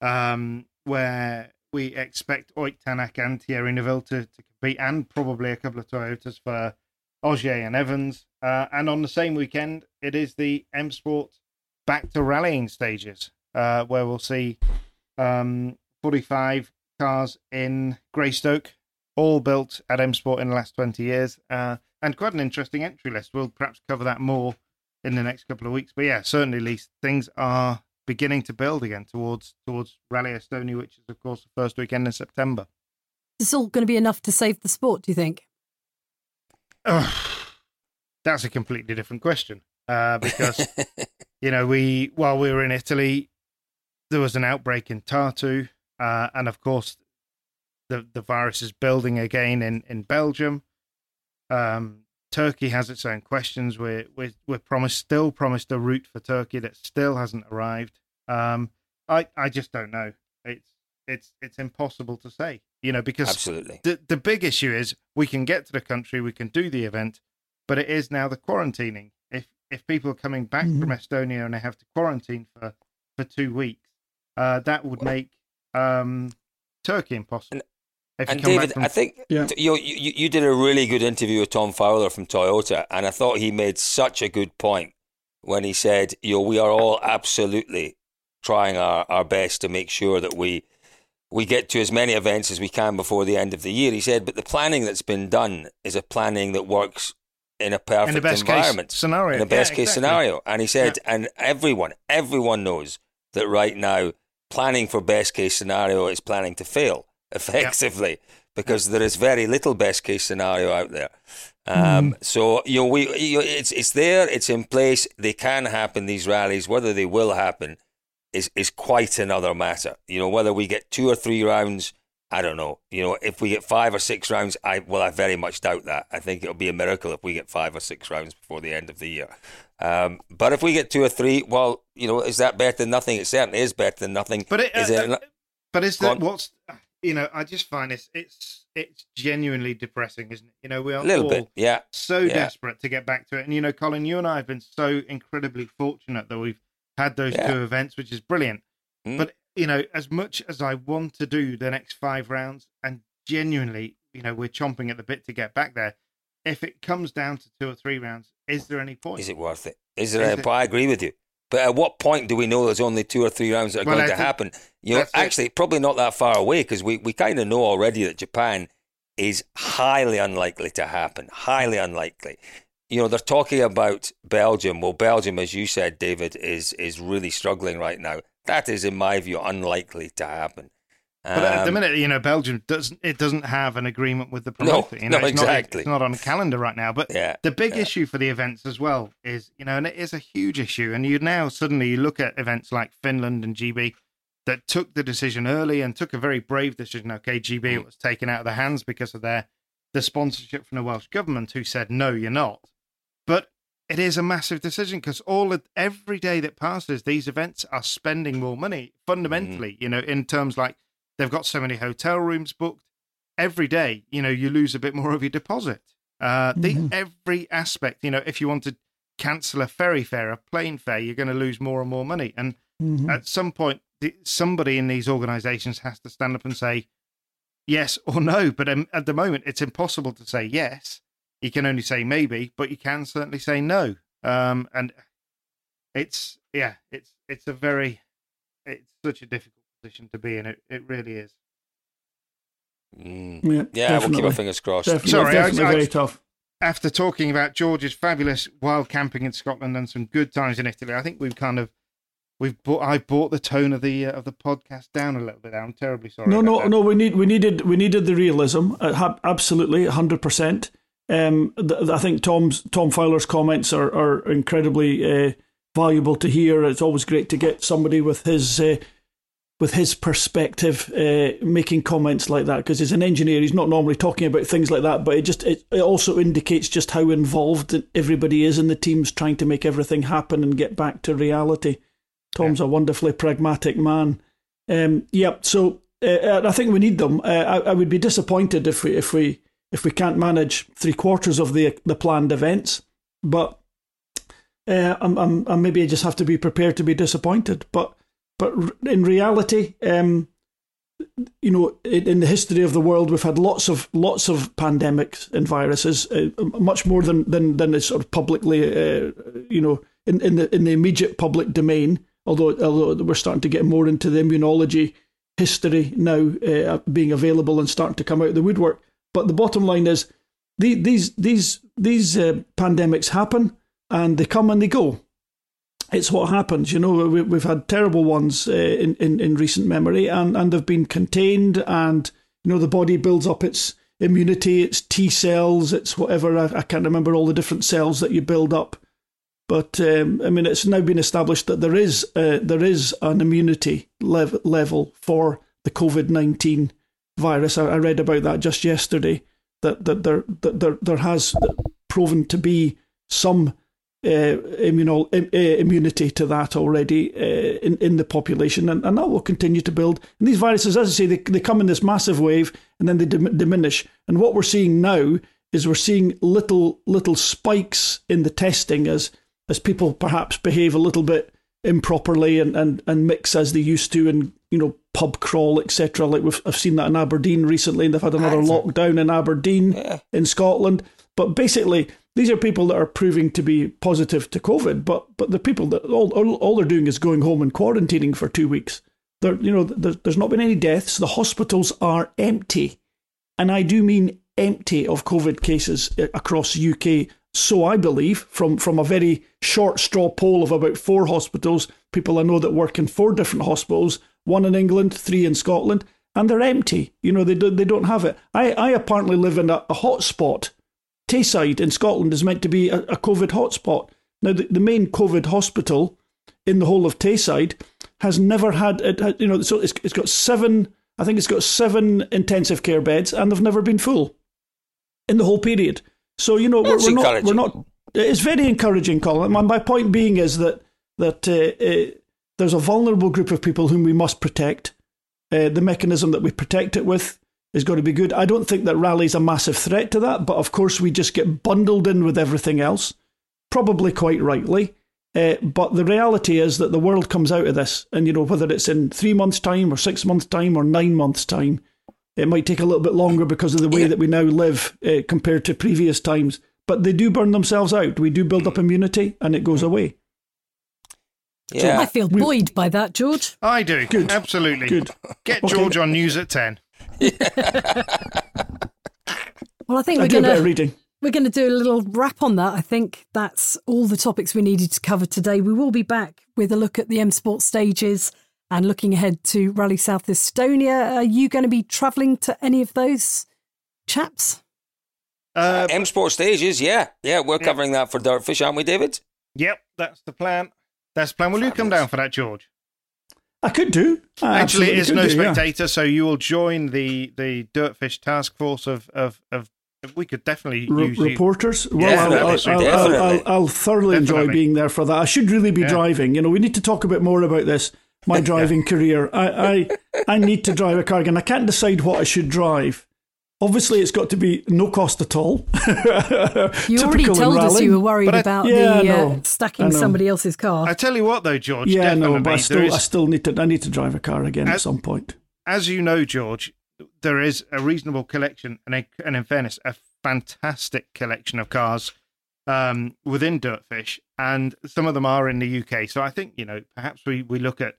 um, where we expect Ott Tänak and Thierry Neuville to, to and probably a couple of Toyotas for Ogier and Evans. Uh, and on the same weekend, it is the M Sport back to rallying stages, uh, where we'll see um, 45 cars in Greystoke, all built at M Sport in the last 20 years, uh, and quite an interesting entry list. We'll perhaps cover that more in the next couple of weeks. But yeah, certainly, at least things are beginning to build again towards towards Rally Estonia, which is of course the first weekend in September. Is this all going to be enough to save the sport? Do you think? that's a completely different question uh, because you know we while we were in Italy, there was an outbreak in Tartu, uh, and of course the the virus is building again in in Belgium. Um, Turkey has its own questions. We're we're, we're promised still promised a route for Turkey that still hasn't arrived. Um, I I just don't know. It's it's it's impossible to say. You know because Absolutely. the the big issue is we can get to the country, we can do the event, but it is now the quarantining. If if people are coming back Mhm. from Estonia and they have to quarantine for for two weeks, uh, that would make um, Turkey impossible. If you And David, from- I think Yeah. you, you you did a really good interview with Tom Fowler from Toyota, and I thought he made such a good point when he said, "You know, we are all absolutely trying our, our best to make sure that we we get to as many events as we can before the end of the year." He said, "But the planning that's been done is a planning that works in a perfect in the best environment." case scenario, in the best Yeah, case exactly. scenario. And he said, and everyone, everyone knows that right now, planning for best case scenario is planning to fail effectively because there is very little best case scenario out there. Um, So you know, we you know, it's it's there, it's in place. They can happen these rallies. Whether they will happen is is quite another matter. You know, whether we get two or three rounds. I don't know. You know, if we get five or six rounds, I well, I very much doubt that. I think it'll be a miracle if we get five or six rounds before the end of the year. Um, but if we get two or three, well, you know, is that better than nothing? It certainly is better than nothing. But it, is uh, it? uh, but is that what's you know? I just find it's it's it's genuinely depressing, isn't it? You know, we are a little all bit, yeah. so Yeah. desperate to get back to it, and you know, Colin, you and I have been so incredibly fortunate that we've had those Yeah. two events, which is brilliant. Mm. But you know, as much as I want to do the next five rounds, and genuinely, you know, we're chomping at the bit to get back there. If it comes down to two or three rounds, is there any point? Is it worth it? Is there? Is a, it- I agree with you. But at what point do we know there's only two or three rounds that are Well, going to happen? You know, that's it. actually, probably not that far away because we, we kind of know already that Japan is highly unlikely to happen. Highly unlikely. You know, they're talking about Belgium. Well, Belgium, as you said, David, is is really struggling right now. That is, in my view, unlikely to happen. But at the Um, minute, you know, Belgium doesn't it doesn't have an agreement with the No, promoter. you know, no, it's not- exactly. it's not on the calendar right now. But Yeah, the big yeah. issue for the events as well is, you know, and it is a huge issue. And you now suddenly you look at events like Finland and GB that took the decision early and took a very brave decision. Okay, GB Mm. was taken out of their hands because of their the sponsorship from the Welsh government, who said no, you're not. But it is a massive decision because all of, every day that passes, these events are spending more money fundamentally. You know, in terms like they've got so many hotel rooms booked every day. You know, you lose a bit more of your deposit. Uh, the Mhm. every aspect. You know, if you want to cancel a ferry fare, a plane fare, you're going to lose more and more money. And Mhm. at some point, the, somebody in these organisations has to stand up and say yes or no. But um, at the moment, it's impossible to say yes. You can only say maybe, but you can certainly say no. Um, and it's yeah, it's it's a very it's such a difficult position to be in. It it really is. mm. yeah, yeah, we'll keep our fingers crossed. Definitely, Sorry, definitely I- very tough. After talking about George's fabulous wild camping in Scotland and some good times in Italy, I think we've kind of we've bought I brought the tone of the uh, of the podcast down a little bit. I'm terribly sorry. No, about no, that. no. We need, we needed, we needed the realism. Uh, ha- absolutely, hundred percent. Um, th- I think Tom's Tom Fowler's comments are are incredibly uh, valuable to hear. It's always great to get somebody with his uh, with his perspective uh, making comments like that because he's an engineer. He's not normally talking about things like that, but it just it, it also indicates just how involved everybody is in the teams trying to make everything happen and get back to reality. Tom's a wonderfully pragmatic man. Um, yep. So uh, I think we need them. Uh, I, I would be disappointed if we if we if we can't manage three quarters of the the planned events. But uh, I'm, I'm, maybe I just have to be prepared to be disappointed. But but in reality, um, you know, in, in, the history of the world, we've had lots of lots of pandemics and viruses, uh, much more than than than is sort of publicly, uh, you know, in, in the in the immediate public domain. Although although we're starting to get more into the immunology history now, uh, being available and starting to come out of the woodwork. But the bottom line is, the, these these these uh, pandemics happen and they come and they go. It's what happens, you know. We, have had terrible ones uh, in, in in recent memory, and and they've been contained, and you know the body builds up its immunity, its T cells, its whatever. I, I can't remember all the different cells that you build up, but um, I mean it's now been established that there is uh, there is an immunity lev- level for the COVID nineteen virus. I, I, read about that just yesterday. That that there that there there has proven to be some uh, immuno, uh, immunity to that already uh, in, in the population, and, and that will continue to build. And these viruses, as I say, they, they come in this massive wave and then they dim- diminish. And what we're seeing now is we're seeing little little spikes in the testing as as people perhaps behave a little bit improperly and, and, and mix as they used to and you know pub crawl etc like we've I've seen that in Aberdeen recently and they've had another lockdown in Aberdeen yeah. in Scotland but basically these are people that are proving to be positive to COVID, but but the people that all, all, all they're doing is going home and quarantining for two weeks. There, you know, there's, there's not been any deaths. The hospitals are empty, and I do mean empty of COVID cases uh, across the UK. So I believe from from a very short straw poll of about four hospitals, people I know that work in four different hospitals, one in England, three in Scotland, and they're empty. You know, they do, they don't have it. I I apparently live in a, a hotspot Tayside in Scotland is meant to be a, a COVID hotspot. Now, the, the main COVID hospital in the whole of Tayside has never had, it, you know, so it's, it's got seven, I think it's got seven intensive care beds, and they've never been full in the whole period. So you know, we're, we're not, we're not. It's very encouraging, Colin. My, my point being is that that uh, uh, there's a vulnerable group of people whom we must protect. Uh, the mechanism that we protect it with is going to be good. I don't think that Rally's a massive threat to that, but of course we just get bundled in with everything else, probably quite rightly. Uh, but the reality is that the world comes out of this, and you know whether it's in three months' time or six months' time or nine months' time, it might take a little bit longer because of the way that we now live uh, compared to previous times. But they do burn themselves out. We do build up immunity, and it goes away. Yeah. I feel buoyed by that, George. I do. Good. Absolutely. Good. Get George on news at 10. well, I think I we're going to reading. We're going to do a little wrap on that. I think that's all the topics we needed to cover today. We will be back with a look at the M Sport stages and looking ahead to Rally South Estonia. Are you going to be travelling to any of those chaps? Uh, M Sport stages, yeah. Yeah, we're yeah. covering that for DirtFish, aren't we, David? Yep, that's the plan. That's the plan. Will Fabulous. you come down for that, George? I could do. I Actually, it's no do, spectator, yeah. so you will join the the DirtFish task force of of, of we could definitely use reporters. You. Well, I'll, I'll, I'll, I'll, thoroughly definitely. enjoy being there for that. I should really be yeah. driving. You know, we need to talk a bit more about this. My driving career. I, I I need to drive a car again. I can't decide what I should drive. Obviously, it's got to be no cost at all. you already told us you were worried I, about yeah, the uh, stacking somebody else's car. I tell you what, though, George. Yeah, no, but I still, is, I still need to. I need to drive a car again as, at some point. As you know, George, there is a reasonable collection, and, a, and in fairness, a fantastic collection of cars um, within DirtFish, and some of them are in the UK. So I think you know, perhaps we we look at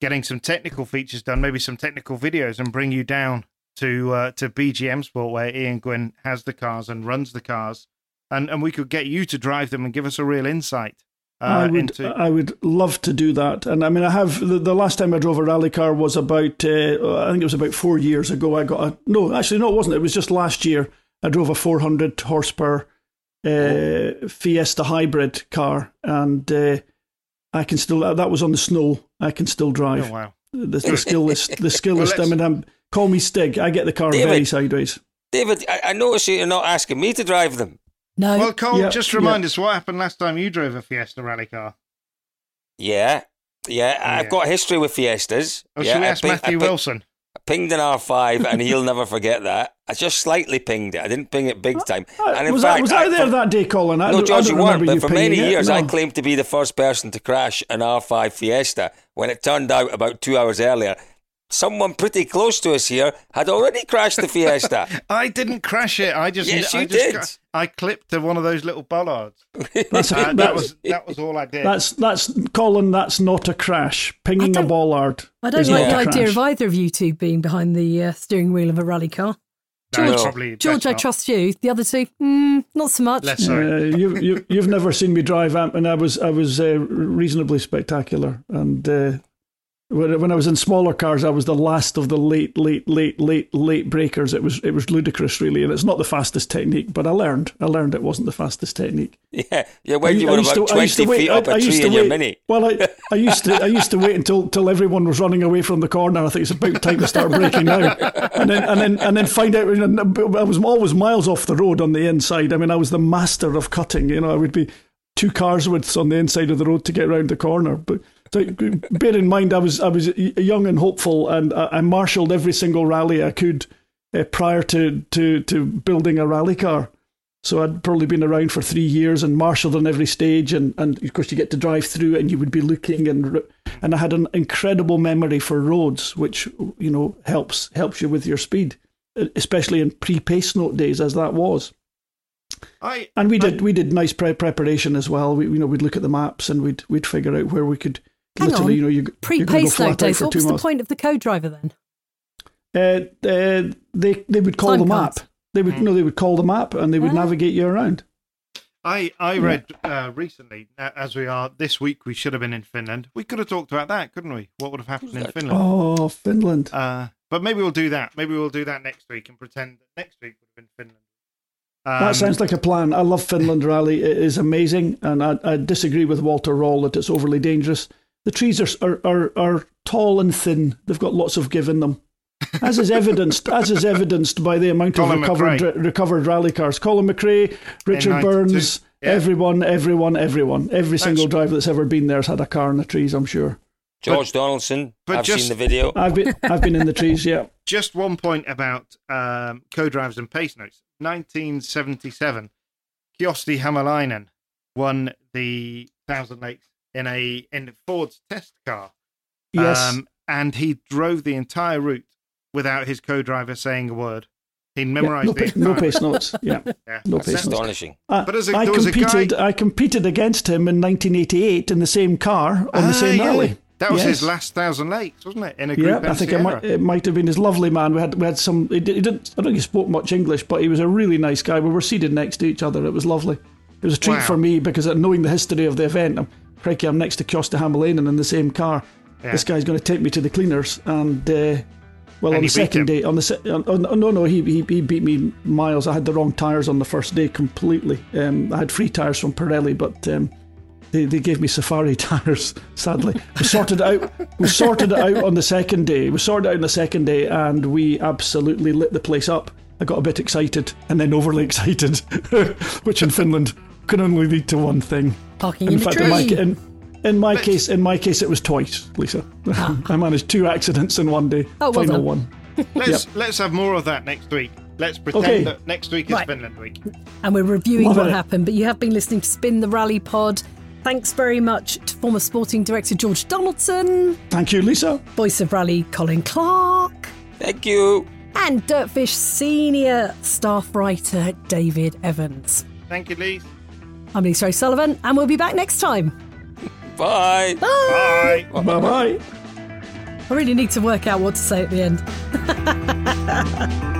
getting some technical features done, maybe some technical videos, and bring you down to uh, to BGM Sport where Ian Gwynn has the cars and runs the cars, and and we could get you to drive them and give us a real insight. Uh, I would into... I would love to do that, and I mean I have the, the last time I drove a rally car was about uh, I think it was about four years ago. I got a no actually no it wasn't it was just last year. I drove a 400 horsepower uh, Fiesta hybrid car, and uh, I can still that was on the snow. I can still drive. Oh, wow. The, the skill is the skill well, is. I mean, I'm Call me Stig. I get the car David, very sideways. David, I, I notice you're not asking me to drive them. No. Well, Cole, yeah, just remind yeah. us what happened last time you drove a Fiesta rally car. Yeah, yeah. yeah. I've got history with Fiestas. Oh, yeah, should we ask Matthew I Wilson? I pinged an R5 and he'll never forget that. I just slightly pinged it. I didn't ping it big time. Uh, And in was, fact, I, was I, there for- that day, Colin? I no, don't- I George, you weren't. But you for many it, years, I claimed to be the first person to crash an R5 Fiesta. When it turned out about two hours earlier, someone pretty close to us here had already crashed the Fiesta. I didn't crash it. I just Yes, I you just did. got- I clipped to one of those little bollards. That's, Uh, that was that was all I did. that's that's Colin. That's not a crash. Pinging a don't- bollard. I don't like the a idea crash. of either of you two being behind the uh, steering wheel of a rally car. George- probably best George, I not. trust you. The other two, mm, not so much. Less so. Uh, you, you, you've never seen me drive, Amp, and I was I was uh, reasonably spectacular. And uh, when when I was in smaller cars, I was the last of the late, late, late, late, late breakers. It was it was ludicrous, really, and it's not the fastest technique. But I learned. I learned it wasn't the fastest technique. yeah, yeah. When you were about to- I twenty wait- feet up I- I a tree to in your mini. Well, I, I used to I used to wait until till everyone was running away from the corner. I think it's about time to start breaking now, and then and then and then find out. I was always miles off the road on the inside. I mean, I was the master of cutting. You know, I would be two cars widths on the inside of the road to get round the corner. But bear in mind, I was I was young and hopeful, and I, I marshalled every single rally I could uh, prior to, to to building a rally car. So I'd probably been around for three years and marshalled on every stage, and, and of course you get to drive through and you would be looking and and I had an incredible memory for roads, which you know helps helps you with your speed, especially in pre-pace note days as that was. I And we did we did nice pre- preparation as well. We you know we'd look at the maps and we'd we'd figure out where we could Hang literally on. you know you you're gonna go Pre-pace flat out nowadays. for What two was the point of the co-driver then? Uh, uh, they they would call Time the map. cards. They would no, they would call the map and they would Ah. navigate you around. I I read uh, recently, uh, as we are this week, we should have been in Finland. We could have talked about that, couldn't we? What would have happened in? Finland? Oh, Finland. Uh, but maybe we'll do that. Maybe we'll do that next week and pretend that next week would have been Finland. Um, That sounds like a plan. I love Finland Rally. It is amazing, and I, I disagree with Walter Röhrl that it's overly dangerous. The trees are, are are are tall and thin. They've got lots of give in them, as is evidenced as is evidenced by the amount Colin of recovered McRae. recovered rally cars. Colin McRae, Richard N92, Burns, yeah. everyone, everyone, everyone, every single driver that's ever been there has had a car in the trees. I'm sure. George Donaldson. but I've just- seen the video. I've been I've been in the trees. Yeah. Just one point about um, co-drives and pace notes. 1977, Kyösti Hämäläinen won the Thousand Lakes in a in Ford's test car. Yes. Um, and he drove the entire route without his co-driver saying a word. He Yeah, memorized no, the pa- no entire- pace notes. Yeah. Yeah. No That's pace notes. astonishing. I, But as a- I there was a competed. guy- I competed against him in 1988 in the same car on Ah, the same yeah. rally. That was his last Thousand Lakes, wasn't it? In a group Yeah, I M think it might, it might have been his lovely man. We had we had some. He, did, he didn't. I don't think he spoke much English, but he was a really nice guy. We were seated next to each other. It was lovely. It was a treat Wow. for me because knowing the history of the event, I'm, crikey, I'm next to Kyösti Hämäläinen in the same car. Yeah. This guy's going to take me to the cleaners, and uh, well, And on the second day, on the se- on, on, no, no, he, he he beat me miles. I had the wrong tires on the first day completely. Um, I had free tires from Pirelli, but. Um, they, they gave me safari tires. Sadly, we sorted it out. We sorted it out on the second day. We sorted it out on the second day, and we absolutely lit the place up. I got a bit excited, and then overly excited, which in Finland can only lead to one thing. Parking In in, the fact, tree. in my, in, in my case, in my case, it was twice, Lisa. Ah. I managed two accidents in one day. Oh, well Final done. one. Let's let's have more of that next week. Let's pretend Okay. that next week is Right. Finland week. and we're reviewing Love what it. happened. But you have been listening to Spin the Rally Pod. Thanks very much to former sporting director George Donaldson, Thank you, Lisa. voice of rally Colin Clark, Thank you. and DirtFish senior staff writer David Evans. Thank you, Lee. I'm Lisa O'Sullivan, and we'll be back next time. Bye. Bye. Bye bye. I really need to work out what to say at the end.